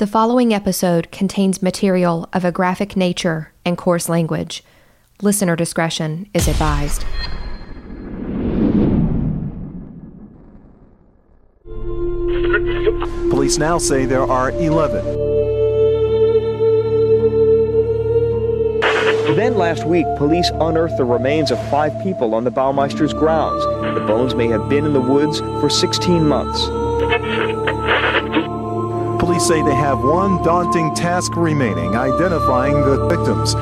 The following episode contains material of a graphic nature and coarse language. Listener discretion is advised. Police now say there are 11. Then last week, police unearthed the remains of five people on the Baumeister's grounds. The bones may have been in the woods for 16 months. Police say they have one daunting task remaining identifying the victims.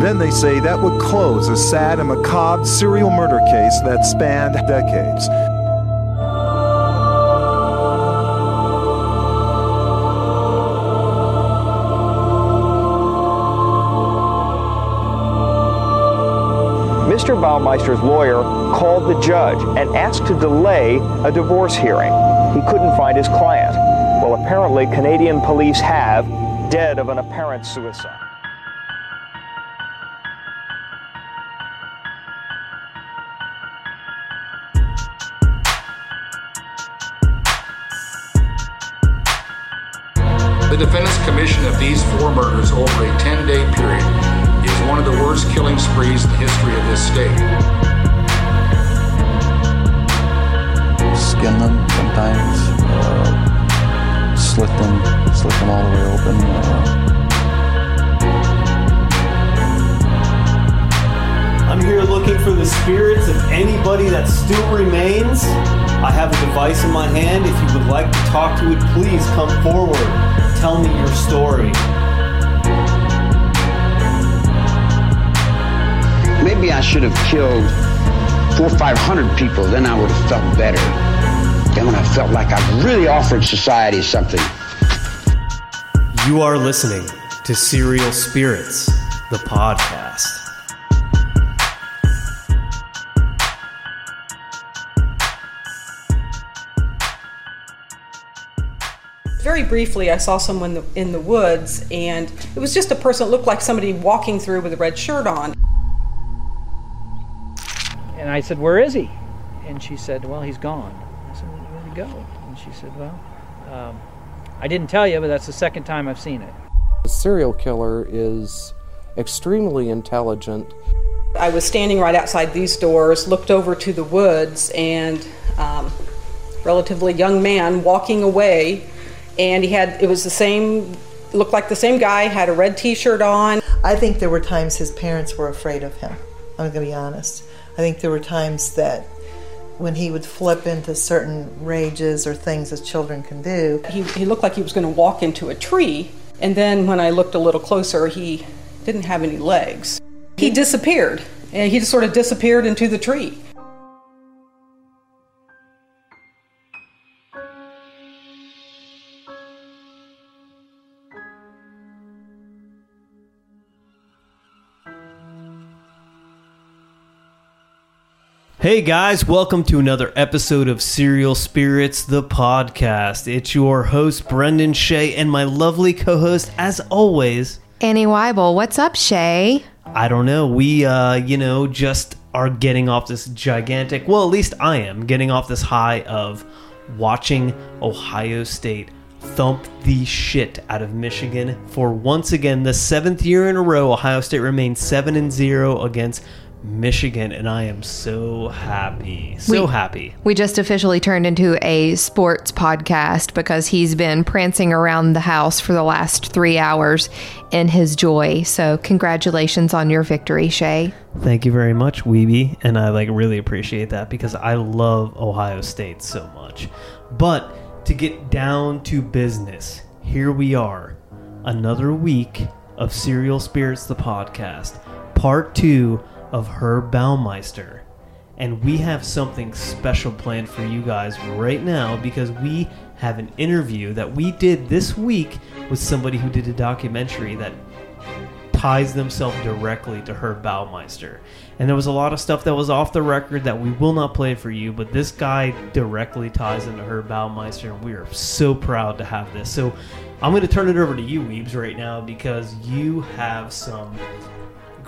Then they say that would close a sad and macabre serial murder case that spanned decades. Mr. Baumeister's lawyer called the judge and asked to delay a divorce hearing. He couldn't find his client. Apparently, Canadian police have, dead of an apparent suicide. Maybe I should have killed four or five hundred people. Then I would have felt better. Then when I felt like I really offered society something. You are listening to Serial Spirits, the podcast. Very briefly, I saw someone in the, in the woods, and it was just a person that looked like somebody walking through with a red shirt on. And I said, Where is he? And she said, Well, he's gone. I said, Where'd he go? And she said, Well, um, I didn't tell you, but that's the second time I've seen it. The serial killer is extremely intelligent. I was standing right outside these doors, looked over to the woods, and um, relatively young man walking away, and he had it was the same, looked like the same guy, had a red T-shirt on. I think there were times his parents were afraid of him. I'm going to be honest. I think there were times that when he would flip into certain rages or things that children can do, He, he looked like he was going to walk into a tree, and then when I looked a little closer, he didn't have any legs. He disappeared, and he just sort of disappeared into the tree. Hey guys, welcome to another episode of Serial Spirits, the podcast. It's your host, Brendan Shay, and my lovely co host, as always, Annie Weible, what's up, Shay? I don't know. We, uh, you know, just are getting off this gigantic, well, at least I am getting off this high of watching Ohio State thump the shit out of Michigan for once again the seventh year in a row. Ohio State remains 7 and 0 against Michigan, and I am so happy. So We- happy. We just officially turned into a sports podcast because he's been prancing around the house for the last three hours in his joy. So, congratulations on your victory, Shay. Thank you very much, Weeby, and I like really appreciate that because I love Ohio State so much. But to get down to business, here we are, another week of Serial Spirits the podcast, part 2 of Herb Baumeister. And we have something special planned for you guys right now because we have an interview that we did this week with somebody who did a documentary that ties themselves directly to Herb Baumeister. And there was a lot of stuff that was off the record that we will not play for you, but this guy directly ties into Herb Baumeister, and we are so proud to have this. So I'm going to turn it over to you, Weebs, right now because you have some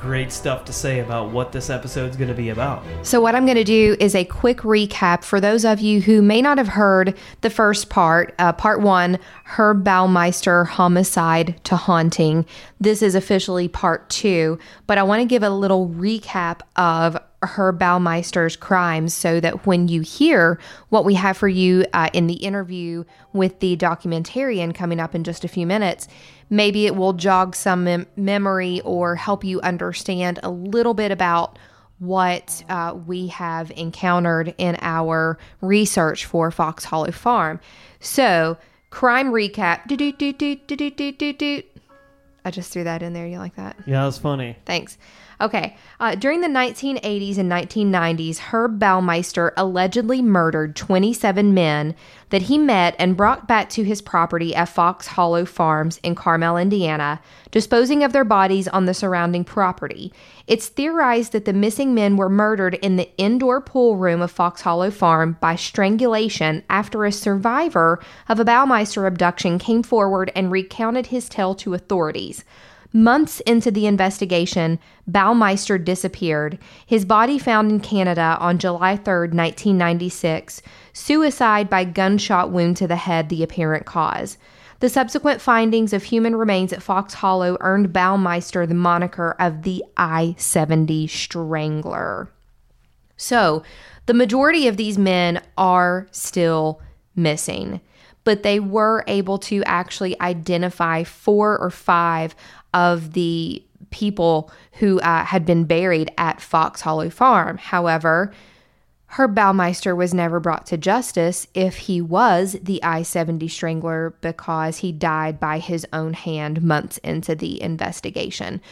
great stuff to say about what this episode's going to be about. So, what I'm going to do is a quick recap for those of you who may not have heard the first part, uh, part one, Herb Baumeister homicide to haunting. This is officially part two, but I want to give a little recap of Herb Baumeister's crimes so that when you hear what we have for you uh, in the interview with the documentarian coming up in just a few minutes, maybe it will jog some mem- memory or help you understand a little bit about what uh, we have encountered in our research for Fox Hollow Farm. So, crime recap. I just threw that in there. You like that? Yeah, that was funny. Thanks. Okay. Uh, during the 1980s and 1990s, Herb Baumeister allegedly murdered 27 men that he met and brought back to his property at Fox Hollow Farms in Carmel, Indiana, disposing of their bodies on the surrounding property. It's theorized that the missing men were murdered in the indoor pool room of Fox Hollow Farm by strangulation after a survivor of a Baumeister abduction came forward and recounted his tale to authorities. Months into the investigation, Baumeister disappeared. His body found in Canada on July 3, 1996. Suicide by gunshot wound to the head, the apparent cause. The subsequent findings of human remains at Fox Hollow earned Baumeister the moniker of the I 70 Strangler. So, the majority of these men are still missing, but they were able to actually identify four or five of the people who uh, had been buried at Fox Hollow Farm. However, Herb Baumeister was never brought to justice if he was the I 70 strangler because he died by his own hand months into the investigation.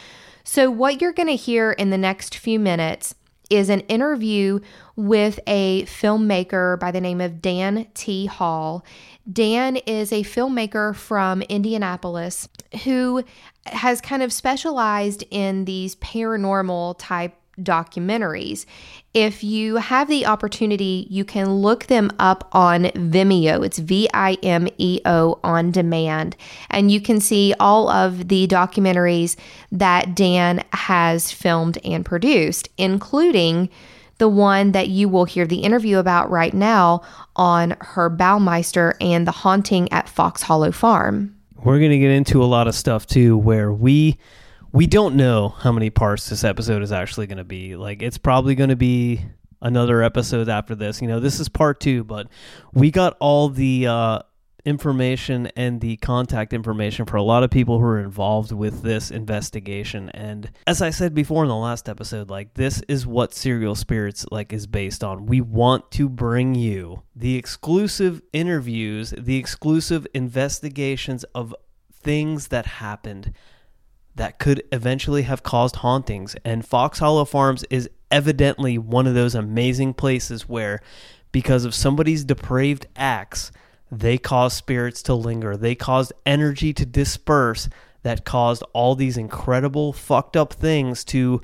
So, what you're going to hear in the next few minutes is an interview with a filmmaker by the name of Dan T. Hall. Dan is a filmmaker from Indianapolis who has kind of specialized in these paranormal type documentaries. If you have the opportunity, you can look them up on Vimeo. It's V I M E O on demand. And you can see all of the documentaries that Dan has filmed and produced, including the one that you will hear the interview about right now on Herb Baumeister and the haunting at Fox Hollow Farm. We're going to get into a lot of stuff too where we we don't know how many parts this episode is actually going to be. Like it's probably going to be another episode after this. You know, this is part 2, but we got all the uh information and the contact information for a lot of people who are involved with this investigation. And as i said before in the last episode like this is what serial spirits like is based on. We want to bring you the exclusive interviews the exclusive investigations of things that happened that could eventually have caused hauntings. And fox hollow farms is evidently one of those amazing places where because of somebody's depraved acts they caused spirits to linger. They caused energy to disperse that caused all these incredible fucked up things to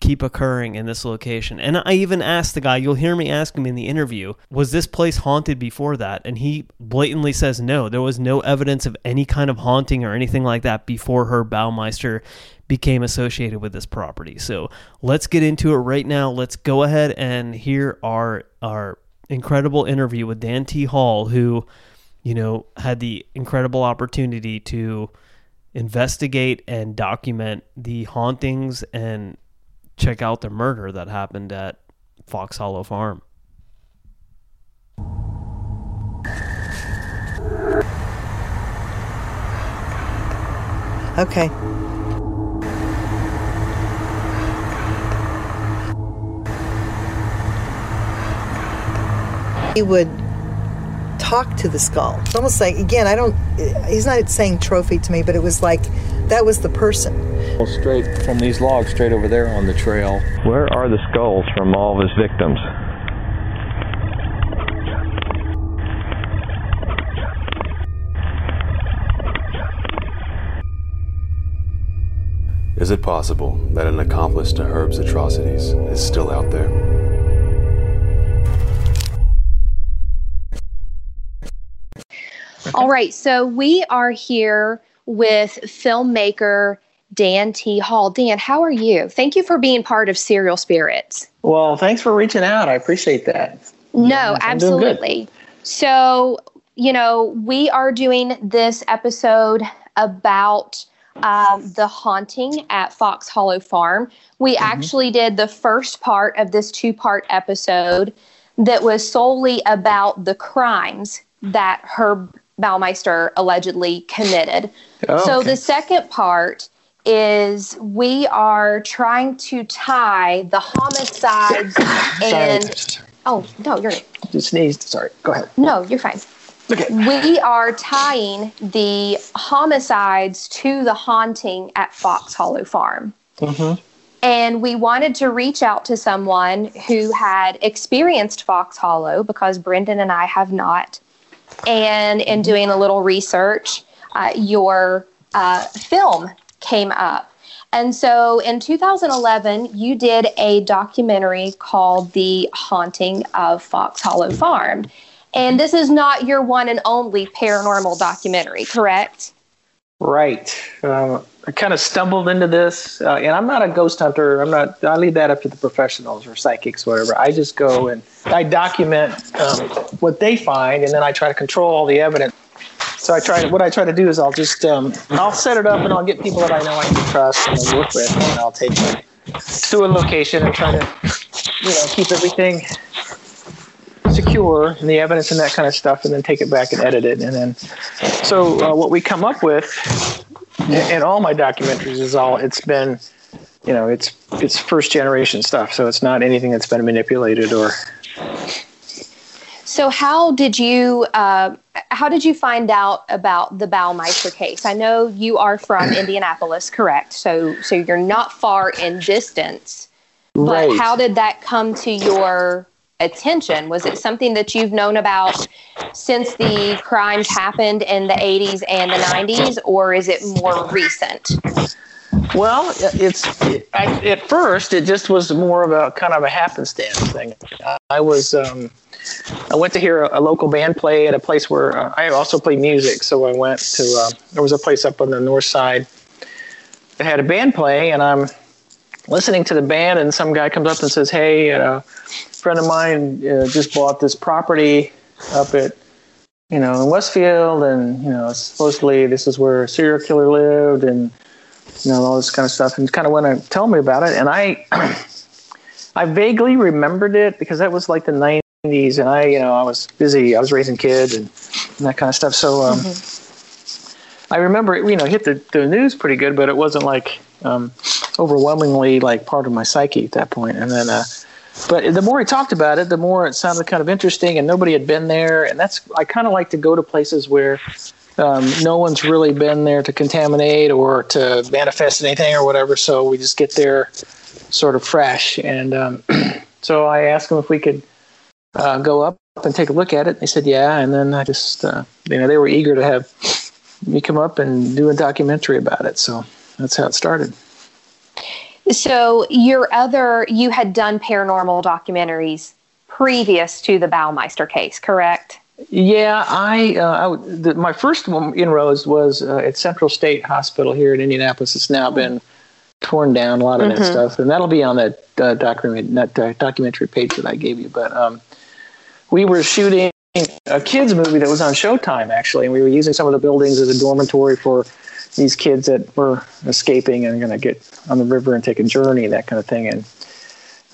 keep occurring in this location. And I even asked the guy, you'll hear me ask him in the interview, was this place haunted before that? And he blatantly says no. There was no evidence of any kind of haunting or anything like that before Herb Baumeister became associated with this property. So let's get into it right now. Let's go ahead and hear our our incredible interview with Dan T. Hall, who, you know, had the incredible opportunity to investigate and document the hauntings and check out the murder that happened at Fox Hollow Farm. Okay. He would talk to the skull. It's almost like, again, I don't, he's not saying trophy to me, but it was like that was the person. Well, straight from these logs, straight over there on the trail. Where are the skulls from all of his victims? Is it possible that an accomplice to Herb's atrocities is still out there? All right, so we are here with filmmaker Dan T. Hall. Dan, how are you? Thank you for being part of Serial Spirits. Well, thanks for reaching out. I appreciate that. No, I'm doing good. absolutely. So, you know, we are doing this episode about um, the haunting at Fox Hollow Farm. We actually did the first part of this two part episode that was solely about the crimes that Herb Baumeister allegedly committed. Oh, so okay. the second part is we are trying to tie the homicides and oh no you're Just sneezed. Sorry. Go ahead. no you're fine Okay. we are tying the homicides to the haunting at fox hollow farm Mm-hmm. and we wanted to reach out to someone who had experienced Fox Hollow because Brendan and I have not. And in doing a little research, uh, your uh, film came up. And so in 2011, you did a documentary called The Haunting of Fox Hollow Farm. And this is not your one and only paranormal documentary, correct? Right. Um, I kind of stumbled into this, uh, and I'm not a ghost hunter. I'm not. I leave that up to the professionals or psychics, whatever. I just go and I document um, what they find, and then I try to control all the evidence. So I try. What I try to do is I'll just um, I'll set it up, and I'll get people that I know I can trust and work with, and I'll take them to a location and try to, you know, keep everything secure and the evidence and that kind of stuff, and then take it back and edit it, and then. So uh, what we come up with in, all my documentaries is all it's been, you know, it's it's first generation stuff. So it's not anything that's been manipulated or. So how did you uh, how did you find out about the Baumeister case? I know you are from Indianapolis, correct? So so you're not far in distance. But Right. how did that come to your attention? Was it something that you've known about since the crimes happened in the 80s and the 90s, or is it more recent? Well, it's I, at first it just was more of a kind of a happenstance thing. I was um, I went to hear a, a local band play at a place where uh, I also play music, so I went to uh, there was a place up on the north side that had a band play, and I'm listening to the band, and some guy comes up and says, "Hey, uh, a friend of mine uh, just bought this property up at." You know, in Westfield, and you know, supposedly this is where a serial killer lived, and you know all this kind of stuff and kind of went to tell me about it. And i i vaguely remembered it because that was like the 90s and i you know i was busy i was raising kids and, and that kind of stuff. So um, i remember it you know hit the, the news pretty good but it wasn't like um, overwhelmingly like part of my psyche at that point. And then uh, but the more he talked about it the more it sounded kind of interesting and nobody had been there and that's i kind of like to go to places where um, no one's really been there to contaminate or to manifest anything or whatever. So we just get there sort of fresh. And um, so I asked them if we could uh, go up and take a look at it. They said, yeah. And then I just, uh, you know, they were eager to have me come up and do a documentary about it. So that's how it started. So your other you had done paranormal documentaries previous to the Baumeister case, correct? Yeah, I, uh, I the, my first inroads was uh, at Central State Hospital here in Indianapolis. It's now been torn down, a lot of that Mhm. stuff, and that'll be on that uh, document that uh, documentary page that I gave you. But um, we were shooting a kids movie that was on Showtime actually, and we were using some of the buildings as a dormitory for these kids that were escaping and going to get on the river and take a journey, that kind of thing, and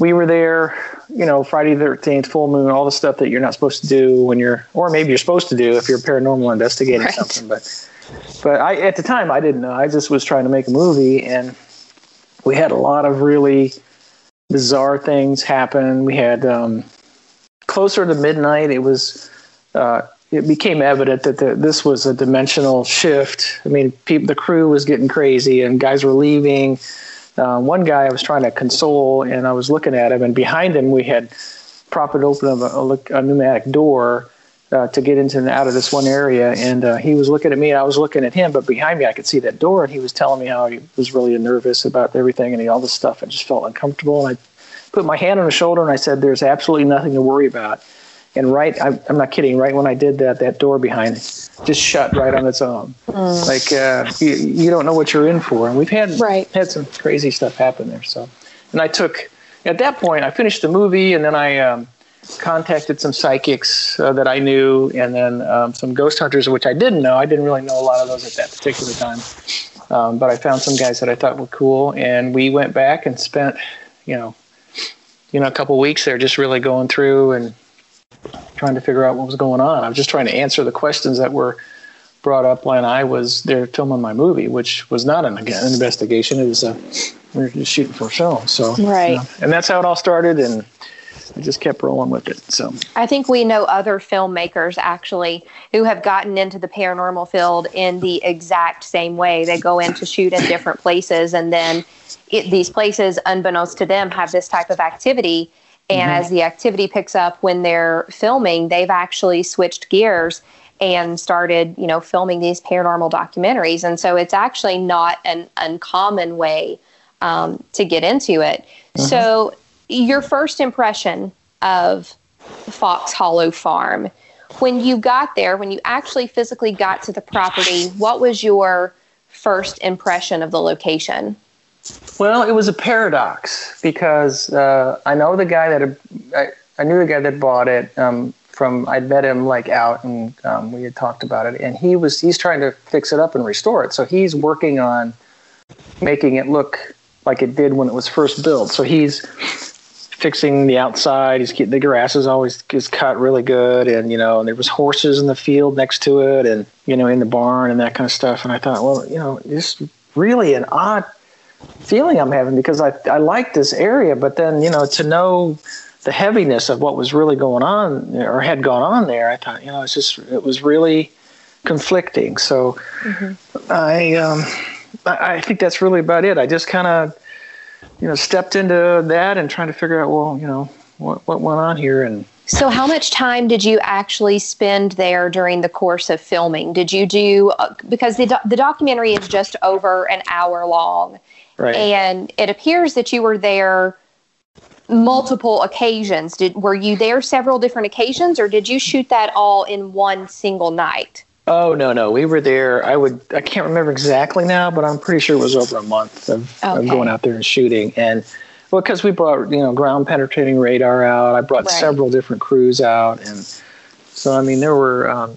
we were there, you know, Friday the 13th, full moon, all the stuff that you're not supposed to do when you're, or maybe you're supposed to do if you're paranormal investigating Right. something. But, but I, at the time, I didn't know. I just was trying to make a movie, and we had a lot of really bizarre things happen. We had, um, closer to midnight, it was, uh, it became evident that the, this was a dimensional shift. I mean, the crew was getting crazy, and guys were leaving uh, one guy I was trying to console, and I was looking at him, and behind him we had propped open a, a, a pneumatic door uh, to get into and out of this one area, and uh, he was looking at me, and I was looking at him, but behind me I could see that door, and he was telling me how he was really nervous about everything and all this stuff, and just felt uncomfortable, and I put my hand on his shoulder and I said, "There's absolutely nothing to worry about." And right, I'm, I'm not kidding. Right when I did that, that door behind just shut right on its own. Mm. Like uh, you, you don't know what you're in for. And we've had Right. had some crazy stuff happen there. So, and I took at that point, I finished the movie, and then I um, contacted some psychics uh, that I knew, and then um, some ghost hunters, which I didn't know. I didn't really know a lot of those at that particular time. Um, but I found some guys that I thought were cool, and we went back and spent, you know, you know, a couple weeks there, just really going through and trying to figure out what was going on. I was just trying to answer the questions that were brought up when I was there filming my movie, which was not an, again, an investigation. It was a we were just shooting for a film. So Right. you know, and that's how it all started, and I just kept rolling with it. So I think we know other filmmakers actually who have gotten into the paranormal field in the exact same way. They go in to shoot in different places, and then it, these places, unbeknownst to them, have this type of activity. And Mhm. as the activity picks up when they're filming, they've actually switched gears and started, you know, filming these paranormal documentaries. And so it's actually not an uncommon way um, to get into it. So, your first impression of Fox Hollow Farm, when you got there, when you actually physically got to the property, what was your first impression of the location? Well, it was a paradox because uh, I know the guy that I, I knew the guy that bought it um, from I'd met him like out and um, we had talked about it, and he was he's trying to fix it up and restore it. So he's working on making it look like it did when it was first built. So he's fixing the outside. He's the grass is always is cut really good, and you know, and there was horses in the field next to it, and you know, in the barn and that kind of stuff. And I thought, well, you know, it's really an odd feeling I'm having because I I like this area, but then you know, to know the heaviness of what was really going on or had gone on there, I thought, you know, it's just it was really conflicting. So I um, I I think that's really about it. I just kind of you know stepped into that and trying to figure out well you know what what went on here and So, how much time did you actually spend there during the course of filming? Did you do uh, because the do- the documentary is just over an hour long, Right. and it appears that you were there multiple occasions. Did were you there several different occasions, or did you shoot that all in one single night? oh no no we were there I would I can't remember exactly now but I'm pretty sure it was over a month of, of going out there and shooting and well because we brought you know ground penetrating radar out I brought Right. several different crews out and so I mean there were um,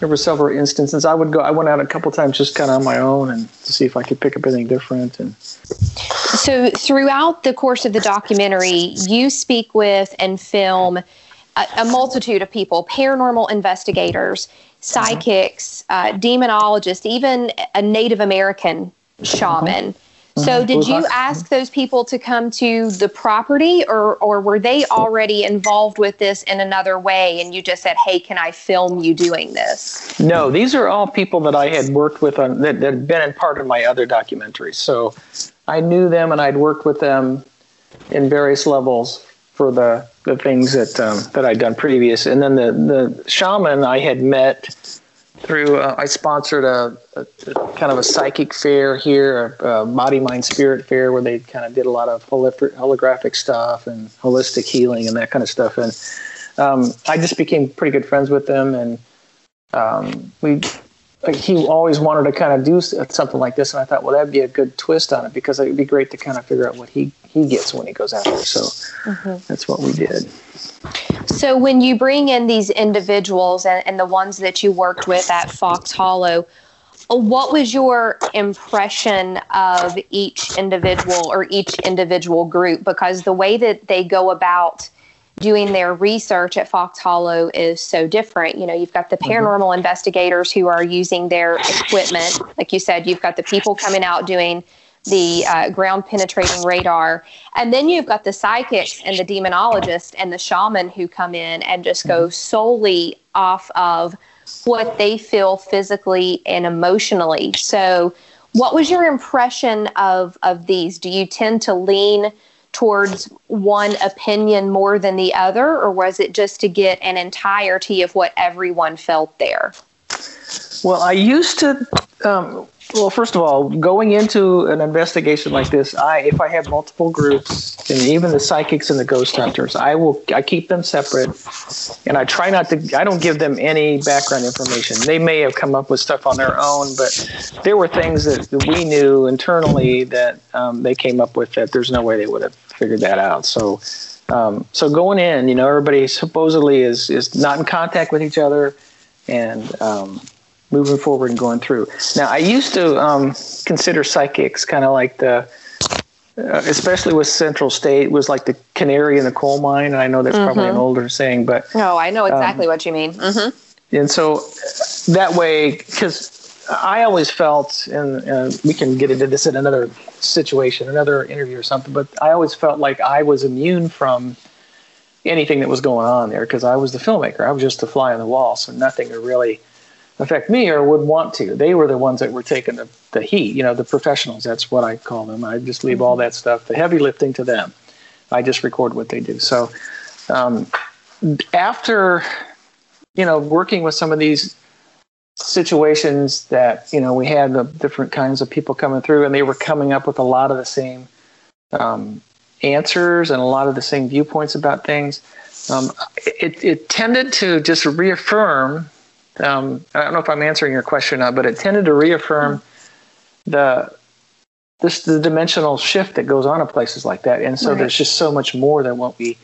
there were several instances I would go I went out a couple times just kind of on my own and to see if I could pick up anything different and So, throughout the course of the documentary, you speak with and film a, a multitude of people paranormal investigators, psychics, uh, demonologists, even a Native American shaman. So, Mhm. did you ask those people to come to the property, or, or were they already involved with this in another way? And you just said, Hey, can I film you doing this? No, these are all people that I had worked with on that, that had been in part of my other documentaries. So I knew them and I'd worked with them in various levels for the, the things that um, that I'd done previous. And then the, the shaman I had met through uh, I sponsored a, a, a kind of a psychic fair here, a, a body mind spirit fair where they kind of did a lot of holographic stuff and holistic healing and that kind of stuff. And um, I just became pretty good friends with them and um, we like he always wanted to kind of do something like this, and I thought, well, that'd be a good twist on it because it'd be great to kind of figure out what he he gets when he goes out there. So that's what we did. So when you bring in these individuals and, and the ones that you worked with at Fox Hollow, uh, what was your impression of each individual or each individual group? Because the way that they go about doing their research at Fox Hollow is so different. You know, you've got the paranormal investigators who are using their equipment. Like you said, you've got the people coming out doing the uh, ground penetrating radar. And then you've got the psychics and the demonologist and the shaman who come in and just go solely off of what they feel physically and emotionally. So, what was your impression of, of these? Do you tend to lean towards one opinion more than the other, or was it just to get an entirety of what everyone felt there? Well, I used to. Um, Well, first of all, going into an investigation like this, I if I have multiple groups and even the psychics and the ghost hunters, I will I keep them separate, and I try not to. I don't give them any background information. They may have come up with stuff on their own, but there were things that, we knew internally that um, they came up with that there's no way they would have figured that out. So. Um, so going in, you know, everybody supposedly is is not in contact with each other, and um, moving forward and going through. Now, I used to um, consider psychics kind of like the, uh, especially with Central State, was like the canary in the coal mine. And I know that's probably an Mhm. older saying, but No, I know exactly Um, what you mean. hmm and so that way, because I always felt, and uh, we can get into this in another situation, another interview or something, but I always felt like I was immune from anything that was going on there because I was the filmmaker. I was just a fly on the wall, so nothing really affect me or would want to. They were the ones that were taking the, the heat, you know, the professionals. That's what I call them. I just leave all that stuff, the heavy lifting to them. I just record what they do. So um, after you know, working with some of these situations that, you know, we had the different kinds of people coming through and they were coming up with a lot of the same um, answers and a lot of the same viewpoints about things. Um, it, it tended to just reaffirm, um, I don't know if I'm answering your question or not, but it tended to reaffirm the this the dimensional shift that goes on in places like that. And so Right. there's just so much more than what we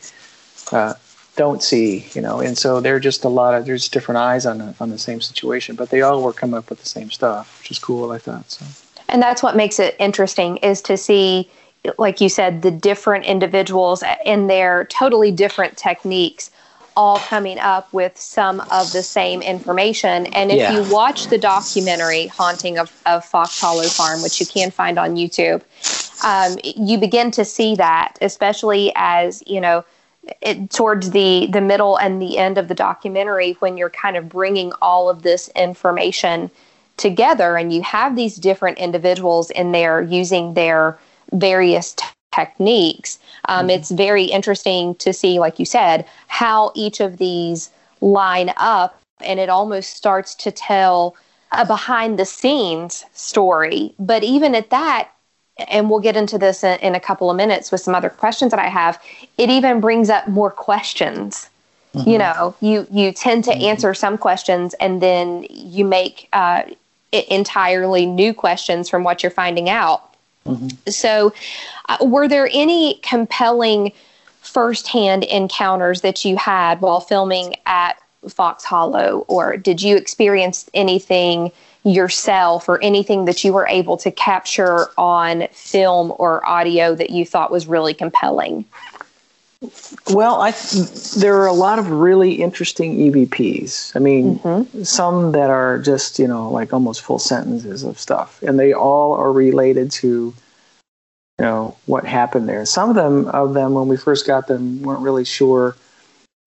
uh, don't see, you know. And so there're just a lot of there's different eyes on the, on the same situation, but they all were coming up with the same stuff, which is cool. I thought so. And that's what makes it interesting is to see, like you said, the different individuals in their totally different techniques all coming up with some of the same information. And if Yeah. you watch the documentary Haunting of, of Fox Hollow Farm, which you can find on YouTube, um, you begin to see that, especially as, you know, it, towards the the middle and the end of the documentary when you're kind of bringing all of this information together and you have these different individuals in there using their various t- techniques um, it's very interesting to see like you said how each of these line up and it almost starts to tell a behind the scenes story but even at that and we'll get into this in, in a couple of minutes with some other questions that I have. It even brings up more questions. You know, you you tend to answer some questions, and then you make uh, entirely new questions from what you're finding out. So, uh, were there any compelling firsthand encounters that you had while filming at Fox Hollow, or did you experience anything yourself or anything that you were able to capture on film or audio that you thought was really compelling? Well, I there are a lot of really interesting EVPs. I mean, some that are just you know like almost full sentences of stuff, and they all are related to you know what happened there. Some of them of them when we first got them weren't really sure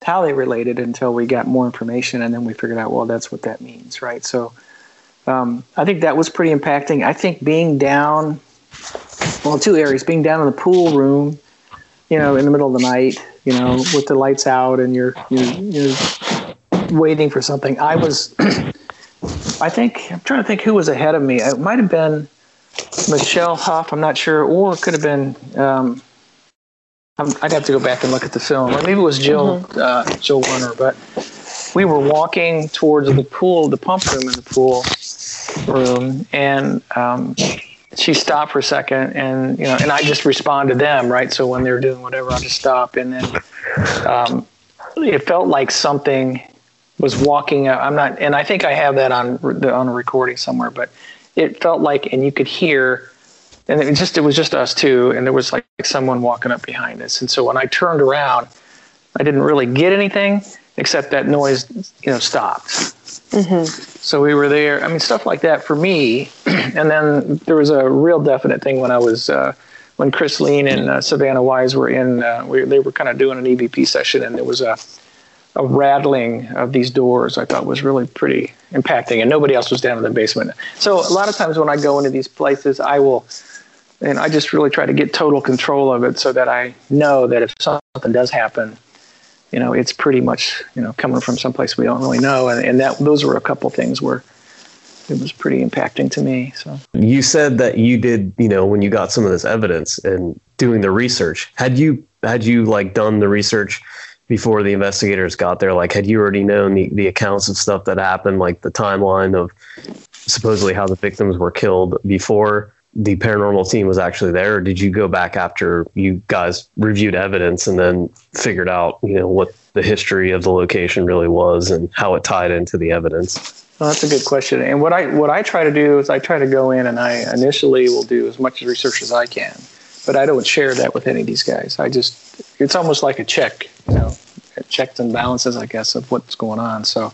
how they related until we got more information, and then we figured out well that's what that means, right? So um, I think that was pretty impacting. I think being down, well, two areas: being down in the pool room you know, in the middle of the night, you know, with the lights out and you're you're, you're waiting for something. I was, I think, I'm trying to think who was ahead of me. It might have been Michelle Huff. I'm not sure, or it could have been. Um, I'm, I'd have to go back and look at the film, or maybe it was Jill uh, Jill Warner. But we were walking towards the pool, the pump room in the pool room, and um, she stopped for a second and you know and i just respond to them right? So when they're doing whatever i'll just stop. And then um, it felt like something was walking out. I'm not and i think i have that on on a recording somewhere but it felt like and you could hear and it just it was just us two and there was like someone walking up behind us. And so when i turned around i didn't really get anything except that noise you know stopped so we were there. I mean, stuff like that for me. and then there was a real definite thing when I was uh, when Chris Lean and uh, Savannah Wise were in. Uh, we, they were kind of doing an EVP session, and there was a a rattling of these doors. I thought was really pretty impacting, and nobody else was down in the basement. So a lot of times when I go into these places, I will. And I just really try to get total control of it so that I know that if something does happen, you know, it's pretty much, you know, coming from someplace we don't really know. And, and that those were a couple things where it was pretty impacting to me. So You said that you did, you know, when you got some of this evidence and doing the research. Had you had you like done the research before the investigators got there? Like, had you already known the, the accounts of stuff that happened, like the timeline of supposedly how the victims were killed before the paranormal team was actually there? Or did you go back after you guys reviewed evidence and then figured out, you know, what the history of the location really was and how it tied into the evidence? Well, that's a good question. And what I what I try to do is I try to go in and I initially will do as much research as I can, but I don't share that with any of these guys. I just it's almost like a check, you know, checks and balances, I guess, of what's going on. So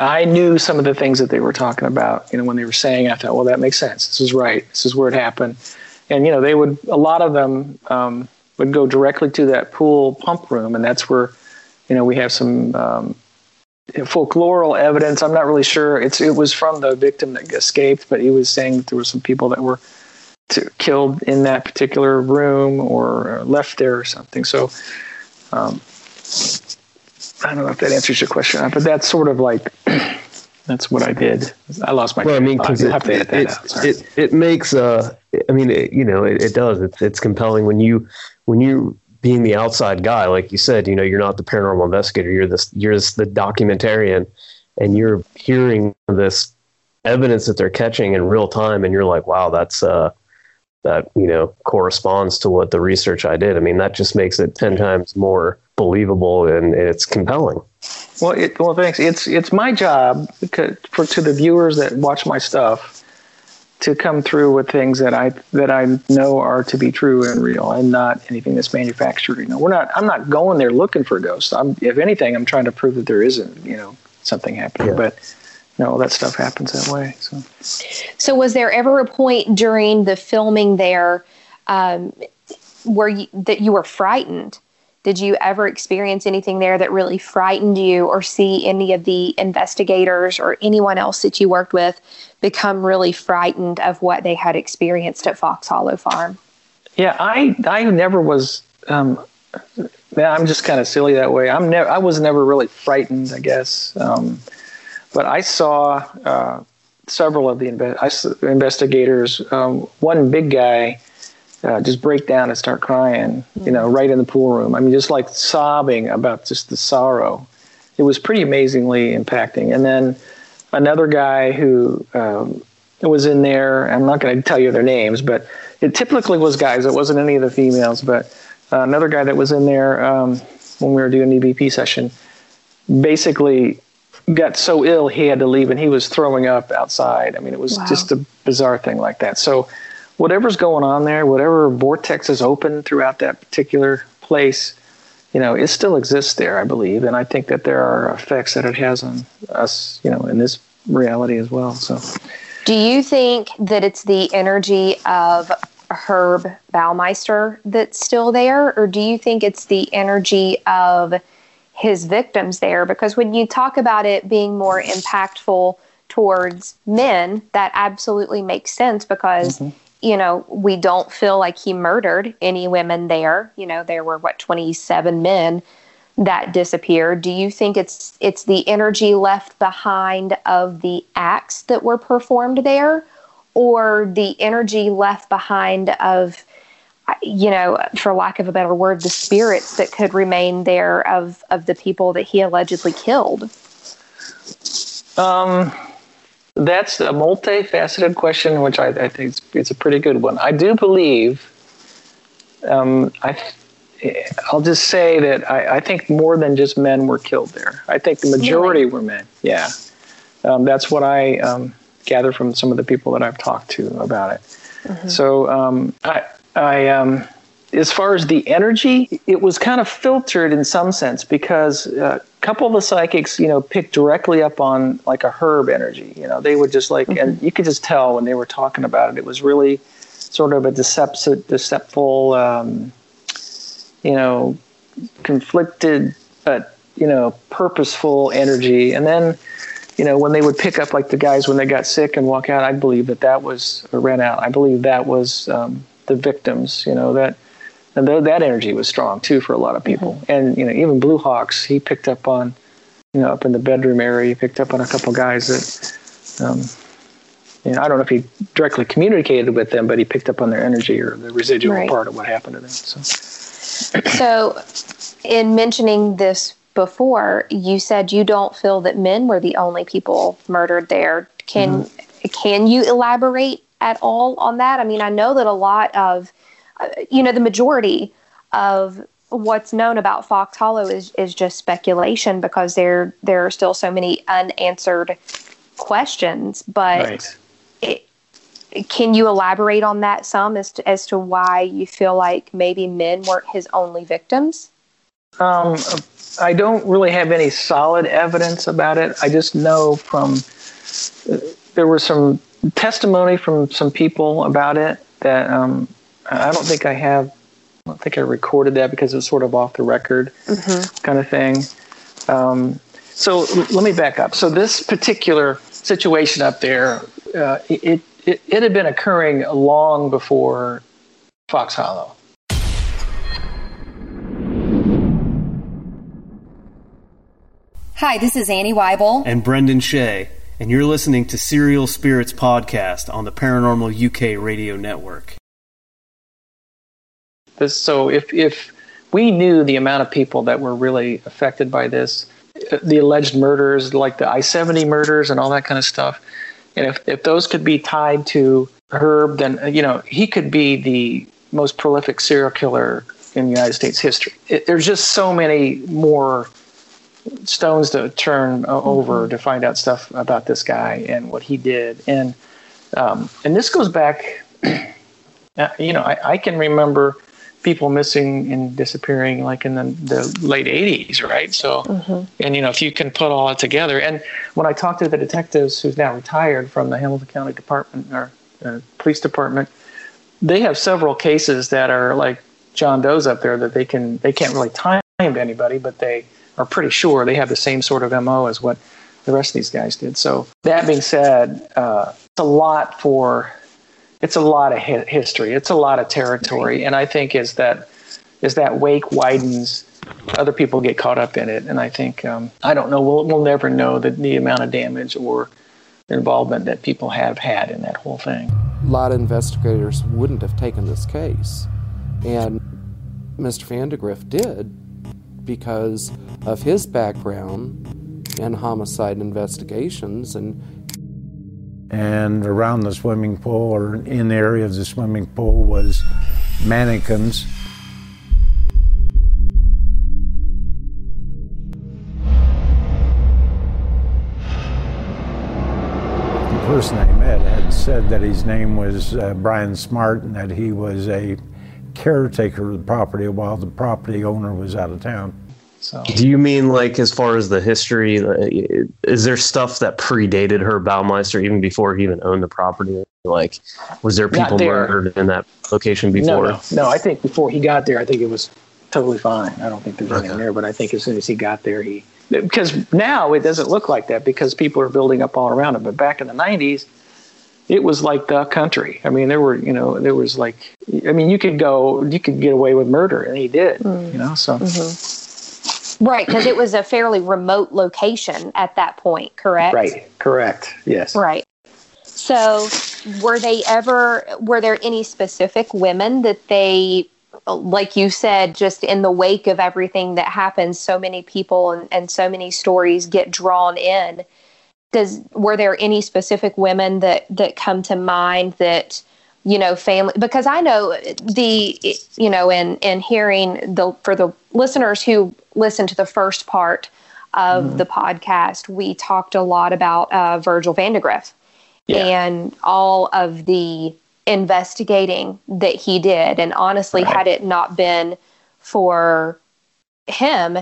I knew some of the things that they were talking about. You know, when they were saying, I thought, well, that makes sense. This is right. This is where it happened. And you know, they would a lot of them um, would go directly to that pool pump room, and that's where you know we have some um, folkloral evidence. I'm not really sure. It's it was from the victim that escaped, but he was saying that there were some people that were to, killed in that particular room or left there or something. So um, I don't know if that answers your question, but that's sort of like that's what I did. I lost my. Well, I mean, because it, have to edit that it, it, it makes uh, I mean, it, you know, it, it does. It's it's compelling when you when you being the outside guy, like you said, you know, you're not the paranormal investigator. You're this you're this, the documentarian, and you're hearing this evidence that they're catching in real time, and you're like, wow, that's uh, that you know corresponds to what the research I did. I mean, that just makes it ten times more believable and it's compelling. Well, it, well, thanks. It's it's my job for to the viewers that watch my stuff to come through with things that I that I know are to be true and real, and not anything that's manufactured. You know, we're not. I'm not going there looking for ghosts. I'm, if anything, I'm trying to prove that there isn't. You know, something happening. But you know, all that stuff happens that way. So. So, was there ever a point during the filming there um, where you, that you were frightened? Did you ever experience anything there that really frightened you, or see any of the investigators or anyone else that you worked with become really frightened of what they had experienced at Fox Hollow Farm? Yeah, I I never was. Um, man, I'm just kind of silly that way. I'm never. I was never really frightened. I guess. Um, but I saw uh, several of the inve- I investigators. Um, one big guy uh, just break down and start crying. You know, right in the pool room. I mean, just like sobbing about just the sorrow. It was pretty amazingly impacting. And then another guy who um, was in there. I'm not going to tell you their names, but it typically was guys. It wasn't any of the females. But uh, another guy that was in there um, when we were doing the EVP session basically got so ill he had to leave and he was throwing up outside. I mean, it was Wow. just a bizarre thing like that. So, whatever's going on there, whatever vortex is open throughout that particular place, you know, it still exists there, I believe. And I think that there are effects that it has on us, you know, in this reality as well. So, Do you think that it's the energy of Herb Baumeister that's still there, or do you think it's the energy of his victims there? Because when you talk about it being more impactful towards men, that absolutely makes sense because. Mm-hmm. You know, we don't feel like he murdered any women there. You know, there were what 27 men that disappeared. Do you think it's it's the energy left behind of the acts that were performed there, or the energy left behind of, you know, for lack of a better word, the spirits that could remain there of of the people that he allegedly killed? Um, that's a multifaceted question, which I, I think it's, it's a pretty good one. I do believe, um, I, I'll just say that I, I think more than just men were killed there. I think the majority were men. Yeah, um, that's what I um, gather from some of the people that I've talked to about it. So um, I, I um, as far as the energy, it was kind of filtered in some sense because uh, couple of the psychics, you know, picked directly up on like a herb energy. You know, they would just like, and you could just tell when they were talking about it, it was really sort of a deceptive, deceptful, um, you know, conflicted, but you know, purposeful energy. And then, you know, when they would pick up like the guys when they got sick and walk out, I believe that that was or ran out. I believe that was um, the victims. You know that. And th- that energy was strong too for a lot of people. And you know, even Blue Hawks, he picked up on, you know, up in the bedroom area, he picked up on a couple guys that, um, you know, I don't know if he directly communicated with them, but he picked up on their energy or the residual Right. part of what happened to them. So, So, in mentioning this before, you said you don't feel that men were the only people murdered there. Can can you elaborate at all on that? I mean, I know that a lot of, you know, the majority of what's known about Fox Hollow is is just speculation because there there are still so many unanswered questions. But right. it, can you elaborate on that some as to, as to why you feel like maybe men weren't his only victims? Um, I don't really have any solid evidence about it. I just know from uh, there was some testimony from some people about it that um, I don't think I have. I don't think I recorded that because it was sort of off the record kind of thing. Um, so l- let me back up. So this particular situation up there, uh, it, it it had been occurring long before Fox Hollow. Hi, this is Annie Weible. and Brendan Shay, and you're listening to Serial Spirits Podcast on the Paranormal UK Radio Network. This, so if if we knew the amount of people that were really affected by this, the alleged murders, like the I seventy murders and all that kind of stuff, and if if those could be tied to Herb, then you know he could be the most prolific serial killer in the United States history. It, there's just so many more stones to turn uh, over to find out stuff about this guy and what he did, and um, and this goes back. Uh, you know, I, I can remember people missing and disappearing like in the, the late 80s, right? So, and you know, if you can put all that together, and when I talked to the detectives who's now retired from the Hamilton County Department or uh, Police Department, they have several cases that are like John Doe's up there that they can they can't really time to anybody, but they are pretty sure they have the same sort of mo as what the rest of these guys did. So that being said, uh, it's a lot for it's a lot of hi- history. It's a lot of territory, and I think as that as that wake widens, other people get caught up in it, and I think um, I don't know. We'll we'll never know the, the amount of damage or involvement that people have had in that whole thing. A lot of investigators wouldn't have taken this case. And Mr. Vandagriff did because of his background in homicide investigations and and around the swimming pool or in the area of the swimming pool was mannequins. The person I met had said that his name was uh, Brian Smart and that he was a caretaker of the property while the property owner was out of town. So Do you mean like as far as the history? uh, Is there stuff that predated Herb Baumeister even before he even owned the property? Like, was there people there. murdered in that location before? no, no. I think before he got there, I think it was totally fine. I don't think there's anything there, but I think as soon as he got there, he because now it doesn't look like that because people are building up all around it. But back in the '90s, it was like the country. I mean, there were you know there was like I mean you could go you could get away with murder, and he did. You know, so Right, because it was a fairly remote location at that point, correct? right, correct, yes. Right. So, were they ever, were there any specific women that they, like you said, just in the wake of everything that happens, so many people and, and so many stories get drawn in? Does, were there any specific women that, that come to mind that, you know, family, because I know the, you know, in, in hearing the, for the listeners who listen to the first part of the podcast, we talked a lot about uh, Virgil Vandagriff and all of the investigating that he did. And honestly, had it not been for him,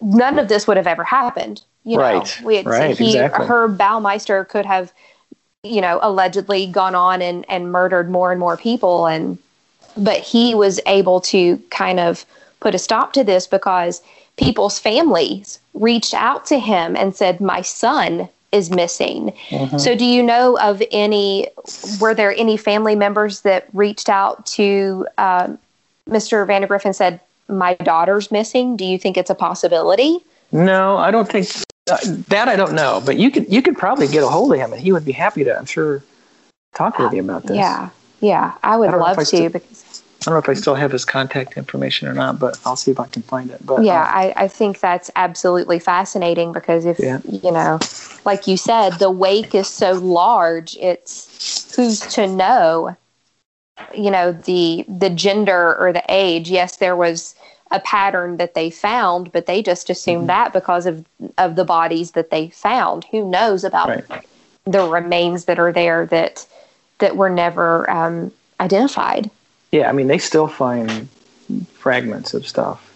none of this would have ever happened. You know, Right, we had, right, he, exactly. Herb Baumeister could have, you know, allegedly gone on and, and murdered more and more people. And, but he was able to kind of put a stop to this because people's families reached out to him and said, My son is missing. Mhm. So, do you know of any? Were there any family members that reached out to um, Mr. Vandagriff and said, "My daughter's missing"? Do you think it's a possibility? No, I don't think Uh, that I don't know, but you could you could probably get a hold of him, and he would be happy to. I'm sure talk with you about this. Yeah, yeah, I would I don't know if love I to still- because I don't know if I still have his contact information or not, but I'll see if I can find it. But yeah, uh, I, I think that's absolutely fascinating because if Yeah. you know, like you said, the wake is so large, it's who's to know, you know, the the gender or the age. Yes, there was a pattern that they found, but they just assumed that because of of the bodies that they found. Who knows about the remains that are there that that were never um, identified? yeah, I mean they still find fragments of stuff.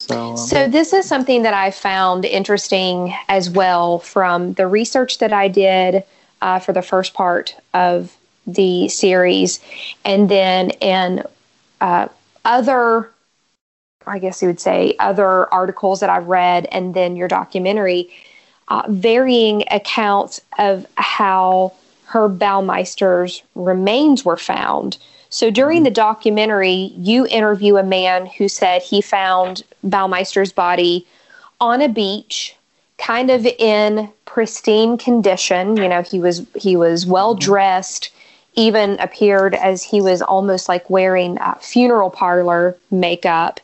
So, um, So, this is something that I found interesting as well from the research that I did uh, for the first part of the series. And then in uh, other, I guess you would say, other articles that I've read, and then your documentary, uh, varying accounts of how Herb Baumeister's remains were found. So during the documentary, you interview a man who said he found Baumeister's body on a beach, kind of in pristine condition. You know, he was he was well dressed, even appeared as he was almost like wearing uh, funeral parlor makeup,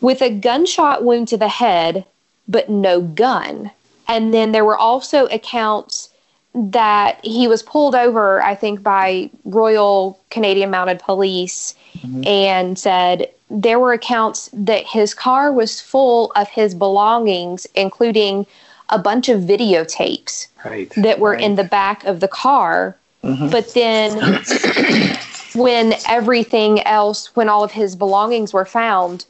with a gunshot wound to the head, but no gun. And then there were also accounts that he was pulled over, I think, by Royal Canadian Mounted Police and said there were accounts that his car was full of his belongings, including a bunch of videotapes right. that were in the back of the car. Mhm. But then when everything else, when all of his belongings were found,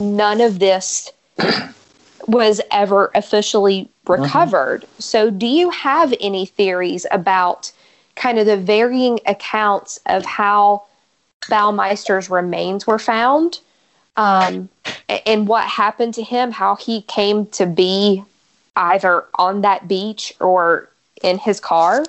none of this was ever officially recovered. So, do you have any theories about kind of the varying accounts of how Baumeister's remains were found um, and what happened to him, how he came to be either on that beach or in his car?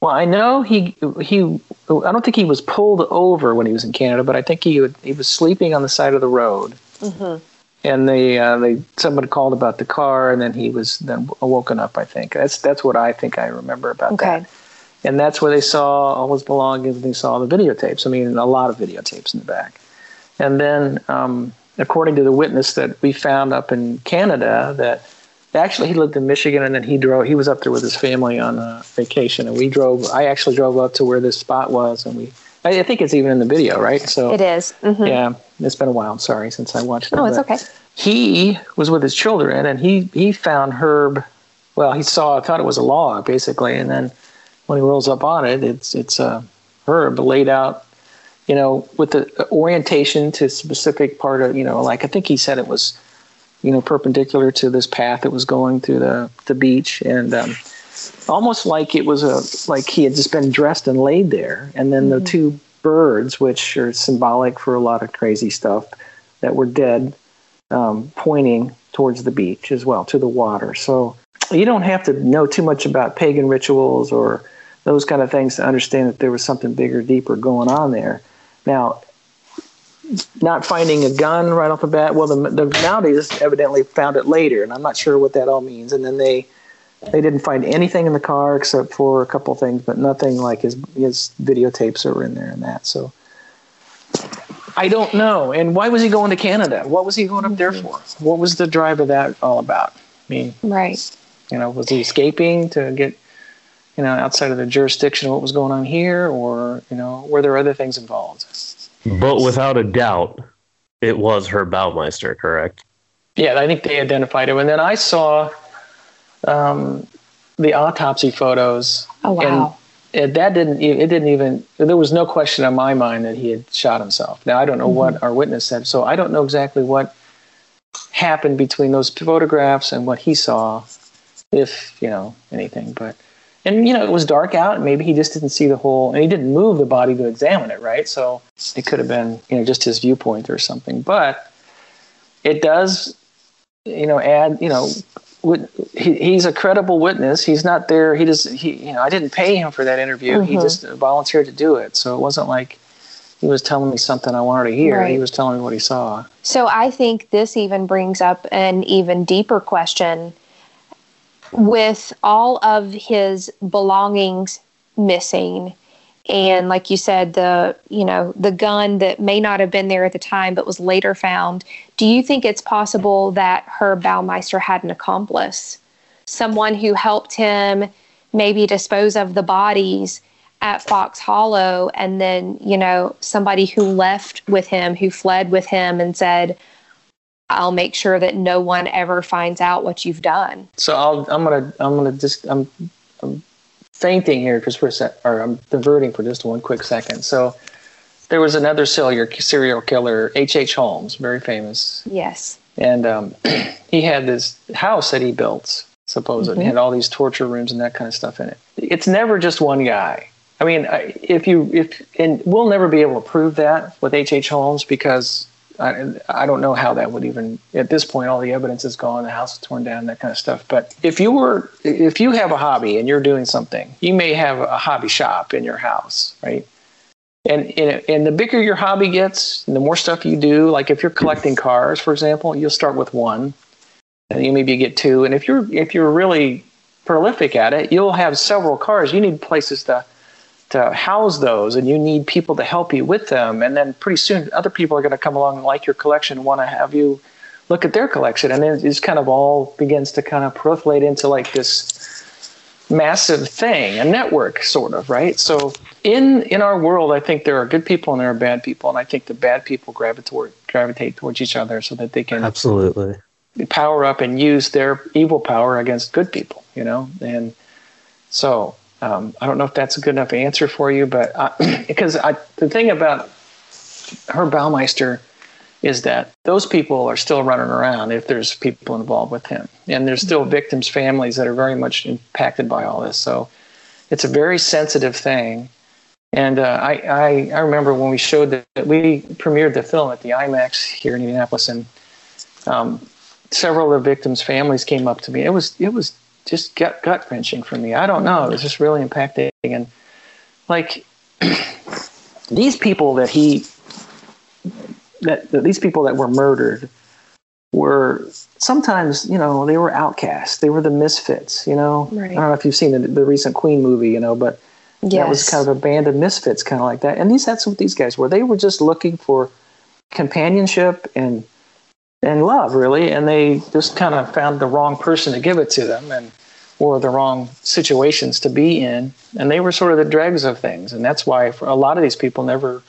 Well, I know he he. I don't think he was pulled over when he was in Canada, but I think he would, he was sleeping on the side of the road, Mm-hmm. and they uh, they someone called about the car, and then he was then woken up. I think that's that's what I think I remember about Okay. that. And that's where they saw all his belongings. and They saw the videotapes. I mean, a lot of videotapes in the back. And then, um, according to the witness that we found up in Canada, that actually he lived in Michigan, and then he drove. He was up there with his family on a vacation, and we drove. I actually drove up to where this spot was, and we. I I think it's even in the video, right? So It is. Mhm. Yeah, it's been a while. I'm sorry since I watched it. No, it's okay. He was with his children, and he he found Herb. Well, he saw. I thought it was a log basically, and then when he rolls up on it, it's it's uh, Herb laid out. You know, with the orientation to specific part of you know, like I think he said it was, you know, perpendicular to this path that was going through the the beach, and um, almost like it was a like he had just been dressed and laid there, and then the two birds, which are symbolic for a lot of crazy stuff, that were dead, um, pointing towards the beach as well, to the water. So you don't have to know too much about pagan rituals or those kind of things to understand that there was something bigger, deeper going on there. Now, not finding a gun right off the bat. Well, the, the Mounties evidently found it later, and I'm not sure what that all means. And then they they didn't find anything in the car except for a couple things, but nothing like his his videotapes that were in there and that. So I don't know. And why was he going to Canada? What was he going up there for? What was the drive of that all about? I mean, Right. you know, was he escaping to get you know outside of the jurisdiction of what was going on here, or you know, were there other things involved? But without a doubt, it was Herb Baumeister, correct? Yeah, I think they identified him. And then I saw um, the autopsy photos. Oh, wow. And it, that didn't. It didn't even. There was no question in my mind that he had shot himself. Now I don't know what our witness said, so I don't know exactly what happened between those photographs and what he saw, if you know anything. But and you know it was dark out, and maybe he just didn't see the whole, and he didn't move the body to examine it, right? So it could have been you know just his viewpoint or something. But it does you know add you know he, he's a credible witness he's not there he just he you know i didn't pay him for that interview he Mhm. just volunteered to do it so it wasn't like he was telling me something I wanted to hear. Right. He was telling me what he saw. So I think this even brings up an even deeper question. With all of his belongings missing, and like you said, the you know the gun that may not have been there at the time but was later found. Do you think it's possible that Herb Baumeister had an accomplice, someone who helped him maybe dispose of the bodies at Fox Hollow, and then you know somebody who left with him, who fled with him, and said, "I'll make sure that no one ever finds out what you've done." So I'll, I'm gonna I'm gonna just I'm, I'm fainting here just for a sec, or I'm diverting for just one quick second. So there was another serial serial killer, H. H. Holmes, very famous, Yes. and um, he had this house that he built. Supposedly, Mhm. had all these torture rooms and that kind of stuff in it. It's never just one guy. I mean, if you if and we'll never be able to prove that with H. H. Holmes because I, I don't know how that would even at this point all the evidence is gone, the house is torn down, that kind of stuff. But if you were if you have a hobby and you're doing something, you may have a hobby shop in your house, right? And and, and the bigger your hobby gets, and the more stuff you do, like if you're collecting cars, for example, you'll start with one, and you maybe get two. And if you're if you're really prolific at it, you'll have several cars. You need places to to house those, and you need people to help you with them. And then pretty soon, other people are going to come along and like your collection, and want to have you look at their collection, and then it just kind of all begins to kind of proliferate into like this massive thing, a network, sort of, right? So in in our world, I think there are good people and there are bad people, and I think the bad people gravitate gravitate towards each other so that they can Absolutely. power up and use their evil power against good people, you know? And so um, I don't know if that's a good enough answer for you, but I, because I, the thing about Herb Baumeister is that those people are still running around if there's people involved with him. And there's still victims' families that are very much impacted by all this. So it's a very sensitive thing. And uh, I, I, I remember when we showed that we premiered the film at the IMAX here in Indianapolis, and um, several of the victims' families came up to me. It was it was just gut gut wrenching for me. I don't know. It was just really impacting, and like these people that he that, that these people that were murdered were sometimes you know they were outcasts. They were the misfits. You know, Right. I don't know if you've seen the, the recent Queen movie. You know, but that was kind of a band of misfits, kind of like that. And these that's what these guys were. They were just looking for companionship and and love, really. And they just kind of found the wrong person to give it to them, and or the wrong situations to be in. And they were sort of the dregs of things. And that's why for a lot of these people never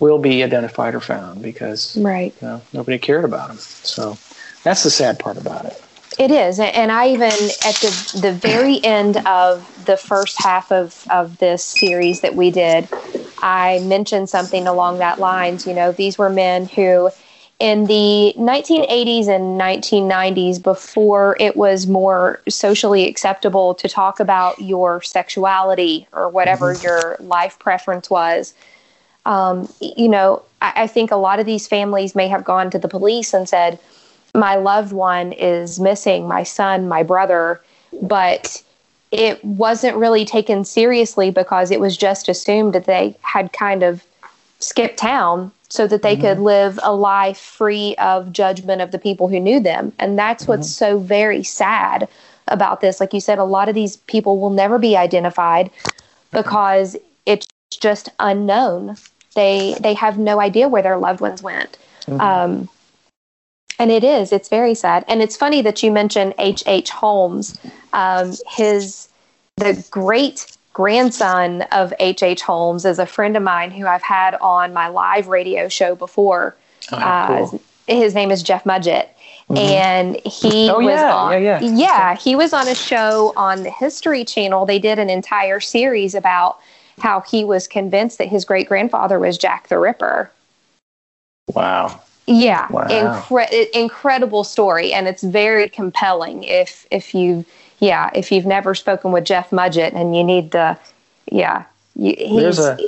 will be identified or found because Right. you know, nobody cared about them. So that's the sad part about it. It is, and I even at the the very end of the first half of of this series that we did, I mentioned something along that lines. You know, these were men who, in the 1980s and 1990s, before it was more socially acceptable to talk about your sexuality or whatever your life preference was, um, you know, I, I think a lot of these families may have gone to the police and said, my loved one is missing, my son, my brother, but it wasn't really taken seriously because it was just assumed that they had kind of skipped town so that they could live a life free of judgment of the people who knew them. And that's what's so very sad about this. Like you said, a lot of these people will never be identified because it's just unknown. They they have no idea where their loved ones went. Um, and it is. It's very sad. And it's funny that you mentioned H. H. Holmes. Um, his the great grandson of H. H. Holmes is a friend of mine who I've had on my live radio show before. Oh, cool. uh, his name is Jeff Mudgett. Mhm. And he Oh, was yeah, on yeah, yeah. he was on a show on the History Channel. They did an entire series about how he was convinced that his great grandfather was Jack the Ripper. Wow. Yeah, Wow. incre- incredible story, and it's very compelling. If if you, yeah, if you've never spoken with Jeff Mudgett and you need the, yeah, you, he's a-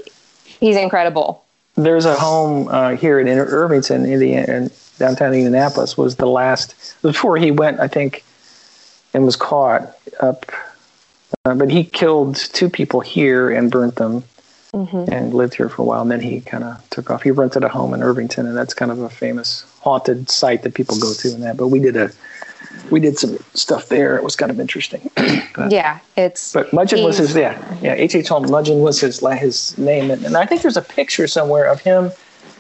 he's incredible. There's a home uh, here in Irvington, Indiana, in downtown Indianapolis. Was the last before he went, I think, and was caught up. Uh, but he killed two people here and burnt them. Mm-hmm. and lived here for a while. And then he kind of took off. He rented a home in Irvington, and that's kind of a famous haunted site that people go to and that. But we did a we did some stuff there. It was kind of interesting. but, yeah, it's. but Mudgett was his yeah yeah H H Holmes Mudgett was his his name, and, and I think there's a picture somewhere of him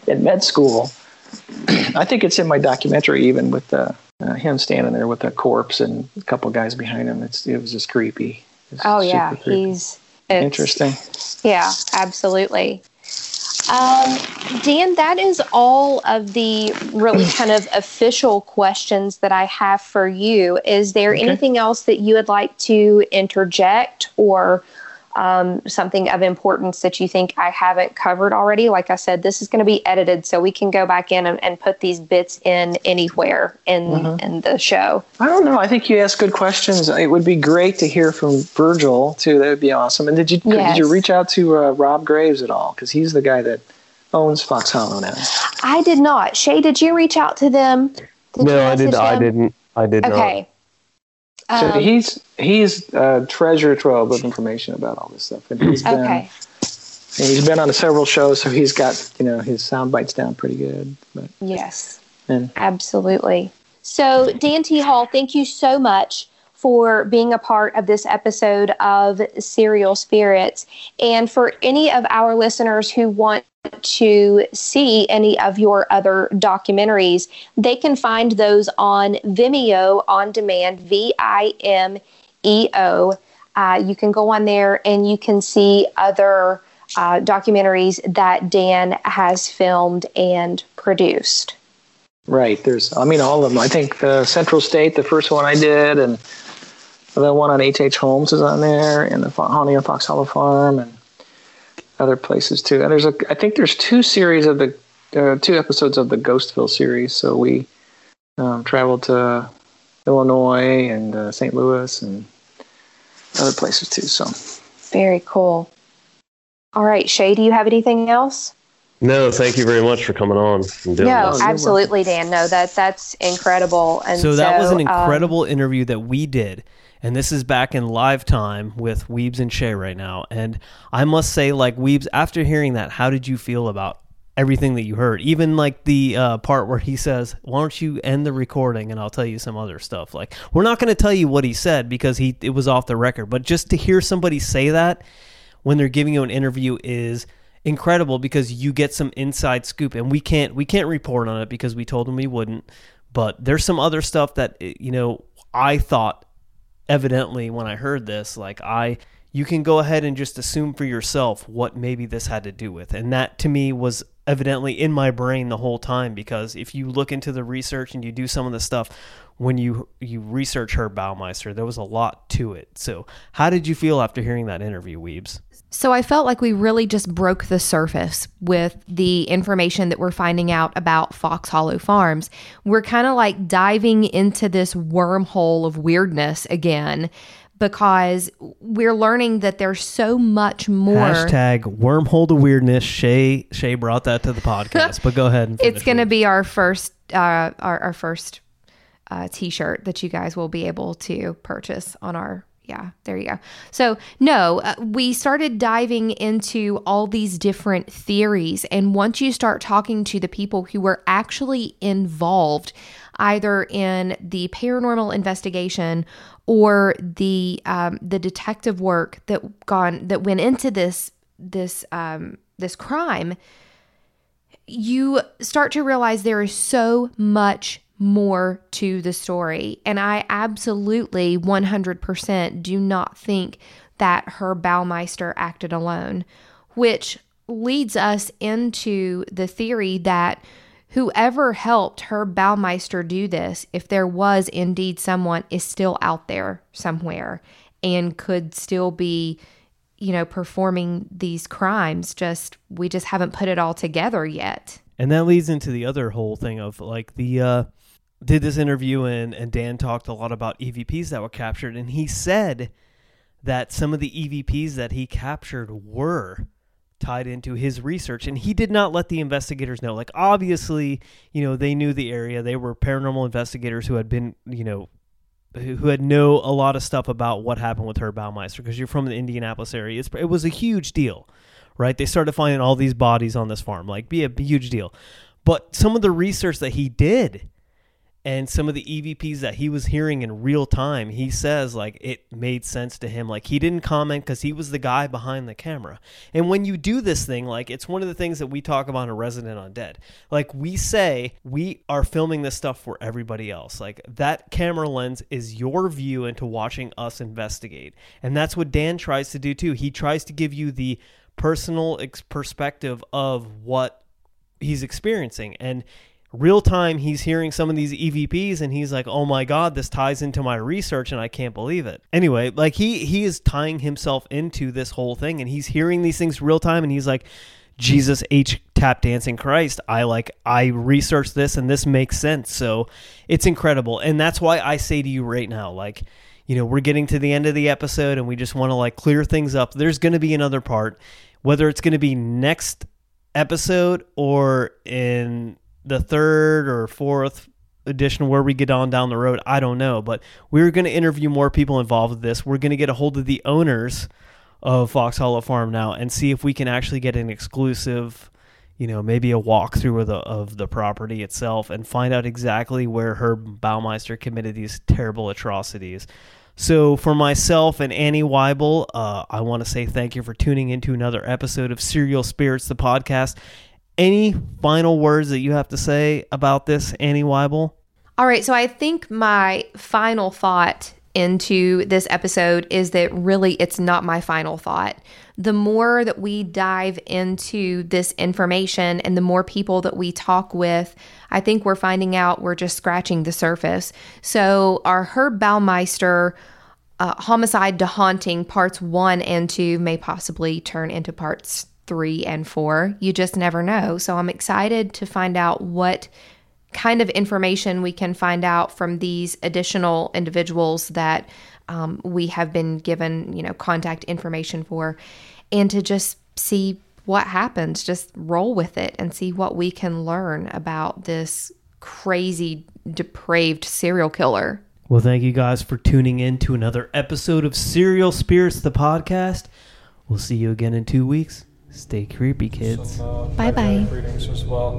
in med school. I think it's in my documentary, even with uh, uh, him standing there with a corpse and a couple guys behind him. It's it was just creepy. Was Oh yeah, creepy. he's interesting. Yeah, absolutely. Um, Dan, that is all of the really kind of official questions that I have for you. Is there Okay. anything else that you would like to interject or um, something of importance that you think I haven't covered already? Like I said, this is going to be edited, so we can go back in and, and put these bits in anywhere in, Mhm. in the show. I don't know. I think you asked good questions. It would be great to hear from Virgil too. That would be awesome. And did you Yes. did you reach out to uh, Rob Graves at all? Because he's the guy that owns Fox Hollow now. I did not. Shay, did you reach out to them? Did no, I did. message I didn't. I did Okay. So Um, he's he's a treasure trove of information about all this stuff, and he's been Okay. and he's been on several shows, so he's got you know his sound bites down pretty good. But Yes. and Absolutely. So, Dan T. Hall, thank you so much for being a part of this episode of Serial Spirits. And for any of our listeners who want to see any of your other documentaries, they can find those on Vimeo on demand, V I M E O. Uh, you can go on there and you can see other uh, documentaries that Dan has filmed and produced. right, there's I mean all of them. I think the Central State, the first one I did, and the one on H H Holmes is on there, and the Haunting of Fox Hollow Farm, and other places too. And there's a I think there's two series of the uh, two episodes of the Ghostville series. So we um, traveled to Illinois and uh, St. Louis and other places too. So Very cool. All right, Shay, do you have anything else? No, thank you very much for coming on and doing No, this. absolutely, Dan. No, that that's incredible. And so that was an um, incredible interview that we did. And this is back in live time with Weebs and Shay right now. And I must say, like, Weebs, after hearing that, how did you feel about everything that you heard? Even like the uh, part where he says, Why don't you end the recording and I'll tell you some other stuff? Like, we're not going to tell you what he said because he it was off the record. But just to hear somebody say that when they're giving you an interview is incredible because you get some inside scoop and we can't we can't report on it because we told them we wouldn't but there's some other stuff that you know I thought evidently when I heard this like I you can go ahead and just assume for yourself what maybe this had to do with. And that to me was evidently in my brain the whole time because if you look into the research and you do some of the stuff when you you research Herb Baumeister there was a lot to it. So how did you feel after hearing that interview Weebs So I felt like we really just broke the surface with the information that we're finding out about Fox Hollow Farms. We're kind of like diving into this wormhole of weirdness again because we're learning that there's so much more. Hashtag wormhole to weirdness. Shay Shay brought that to the podcast, but go ahead. And it's going to be our first uh, our, our first uh, t-shirt that you guys will be able to purchase on our yeah there you go. So no uh, we started diving into all these different theories and once you start talking to the people who were actually involved either in the paranormal investigation or the um, the detective work that gone that went into this this um, this crime you start to realize there is so much more to the story. And I absolutely 100% do not think that Herb Baumeister acted alone, which leads us into the theory that whoever helped Herb Baumeister do this, if there was indeed someone, is still out there somewhere and could still be you know performing these crimes just we just haven't put it all together yet And that leads into the other whole thing of like the uh did this interview and and Dan talked a lot about EVPs that were captured and he said that some of the EVPs that he captured were tied into his research and he did not let the investigators know like obviously you know they knew the area they were paranormal investigators who had been you know who had know a lot of stuff about what happened with Herb Baumeister because you're from the Indianapolis area it's, it was a huge deal right? They started finding all these bodies on this farm, like be a huge deal. But some of the research that he did and some of the EVPs that he was hearing in real time, he says like it made sense to him. Like he didn't comment because he was the guy behind the camera. And when you do this thing, like it's one of the things that we talk about in Resident Undead. Like we say we are filming this stuff for everybody else. Like that camera lens is your view into watching us investigate. And that's what Dan tries to do too. He tries to give you the personal ex- perspective of what he's experiencing. And real time he's hearing some of these EVPs and he's like, "Oh my god, this ties into my research and I can't believe it." Anyway, like he he is tying himself into this whole thing and he's hearing these things real time and he's like, "Jesus H tap dancing Christ, I like I researched this and this makes sense." So, it's incredible. And that's why I say to you right now, like you know, we're getting to the end of the episode and we just want to like clear things up. There's going to be another part, whether it's going to be next episode or in the third or fourth edition where we get on down the road i don't know. But we're going to interview more people involved with this. We're going to get a hold of the owners of fox hollow farm now and see if we can actually get an exclusive you know maybe a walkthrough of the of the property itself and find out exactly where herb baumeister committed these terrible atrocities. So for myself and Annie Weible, uh, I want to say thank you for tuning into another episode of Serial Spirits, the podcast. Any final words that you have to say about this, Annie Weible? All right, so I think my final thought into this episode is that really it's not my final thought. The more that we dive into this information and the more people that we talk with, I think we're finding out we're just scratching the surface. So, our Herb Baumeister uh, homicide to haunting parts one and two may possibly turn into parts three and four. You just never know. So, I'm excited to find out what kind of information we can find out from these additional individuals that um, we have been given, you know, contact information for, and to just see what happens. Just roll with it and see what we can learn about this crazy, depraved serial killer. Well, thank you guys for tuning in to another episode of Serial Spirits, the podcast. We'll see you again in two weeks. Stay creepy, kids. uh, Bye bye. Readings as well.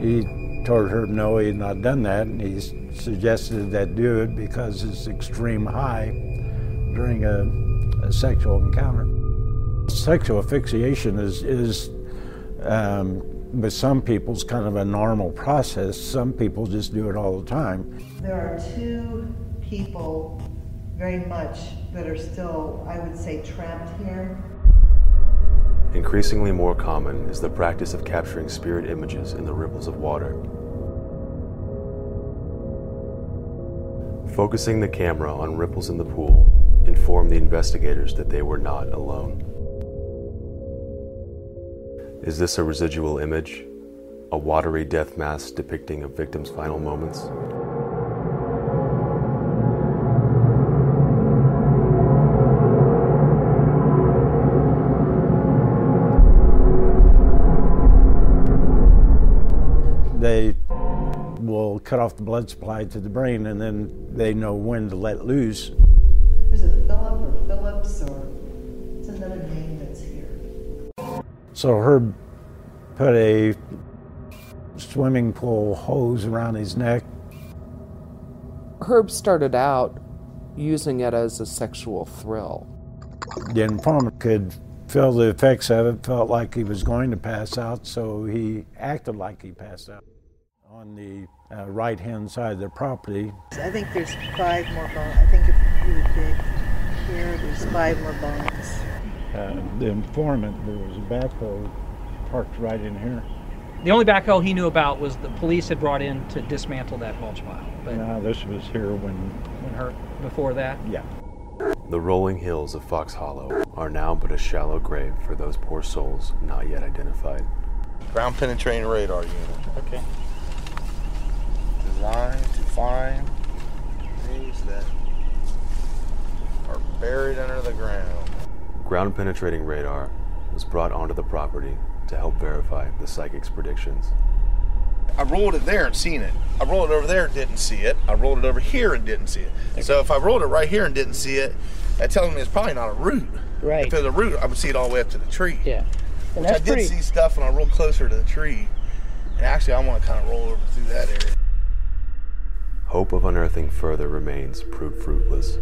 He told her no, he had not done that, and he suggested that do it because it's extreme high during a, a sexual encounter. Sexual asphyxiation is is um, with some people it's kind of a normal process. Some people just do it all the time. There are two people very much that are still, I would say, trapped here. Increasingly more common is the practice of capturing spirit images in the ripples of water. Focusing the camera on ripples in the pool informed the investigators that they were not alone. Is this a residual image? A watery death mask depicting a victim's final moments? They will cut off the blood supply to the brain, and then they know when to let loose. Is it Philip or Phillips or it's another name that's here? So Herb put a swimming pool hose around his neck. Herb started out using it as a sexual thrill. The informant could feel the effects of it, felt like he was going to pass out, so he acted like he passed out. On the uh, right hand side of the property, I think there's five more bones. I think if you would dig here, there's five more bones. uh, the informant, there was a backhoe parked right in here. The only backhoe he knew about was the police had brought in to dismantle that mulch pile. But Now, this was here when, when her before that, yeah. The rolling hills of Fox Hollow are now but a shallow grave for those poor souls not yet identified. Ground penetrating radar unit. Okay. Designed to find things that are buried under the ground. Ground penetrating radar was brought onto the property to help verify the psychic's predictions. I rolled it there and seen it. I rolled it over there and didn't see it. I rolled it over here and didn't see it. So if I rolled it right here and didn't see it, that tells me it's probably not a root. Right. If there's a root, I would see it all the way up to the tree. Yeah. And Which I did pretty- see stuff when I rolled closer to the tree. And actually, I want to kind of roll over through that area. Hope of unearthing further remains proved fruitless.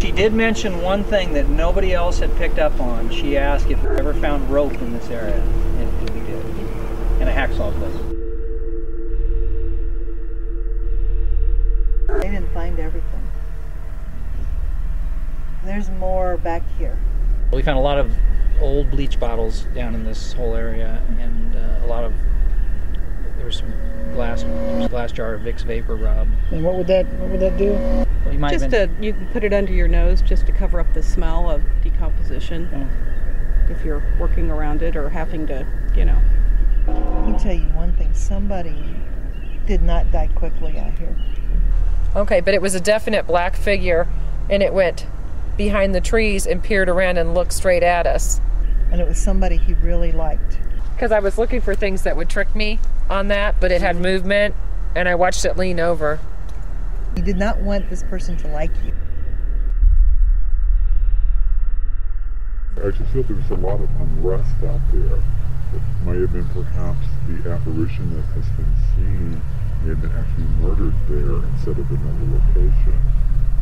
She did mention one thing that nobody else had picked up on. She asked if we ever found rope in this area, and we did, and a hacksaw blade. They didn't find everything. There's more back here. We found a lot of old bleach bottles down in this whole area, and uh, a lot of there was some glass, there was a glass jar of Vicks VapoRub. And what would that what would that do? Well, you might just been, to, you can put it under your nose just to cover up the smell of decomposition. If you're working around it or having to, you know. Let me tell you one thing. Somebody did not die quickly out here. Okay, but it was a definite black figure, and it went behind the trees and peered around and looked straight at us. And it was somebody he really liked. Because I was looking for things that would trick me on that, but it had movement, and I watched it lean over. He did not want this person to like you. I just feel there was a lot of unrest out there. It may have been perhaps the apparition that has been seen may have been actually murdered there instead of another location.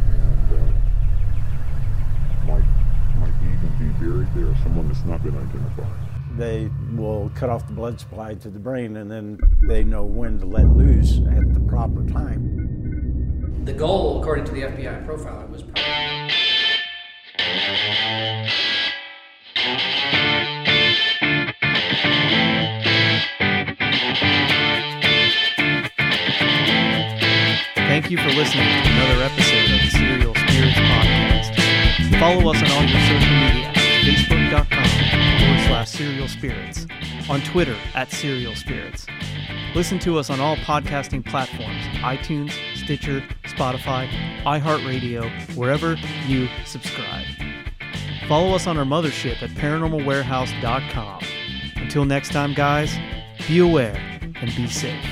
And uh, might, might even be buried there, someone that's not been identified. They will cut off the blood supply to the brain and then they know when to let loose at the proper time. The goal, according to the FBI profiler, was probably. Thank you for listening to another episode of the Serial Spirits Podcast. Follow us on all your social media at facebook.com forward slash serial spirits, on Twitter at serial spirits. Listen to us on all podcasting platforms iTunes, Stitcher, Spotify, iHeartRadio, wherever you subscribe. Follow us on our mothership at paranormalwarehouse.com. Until next time, guys, be aware and be safe.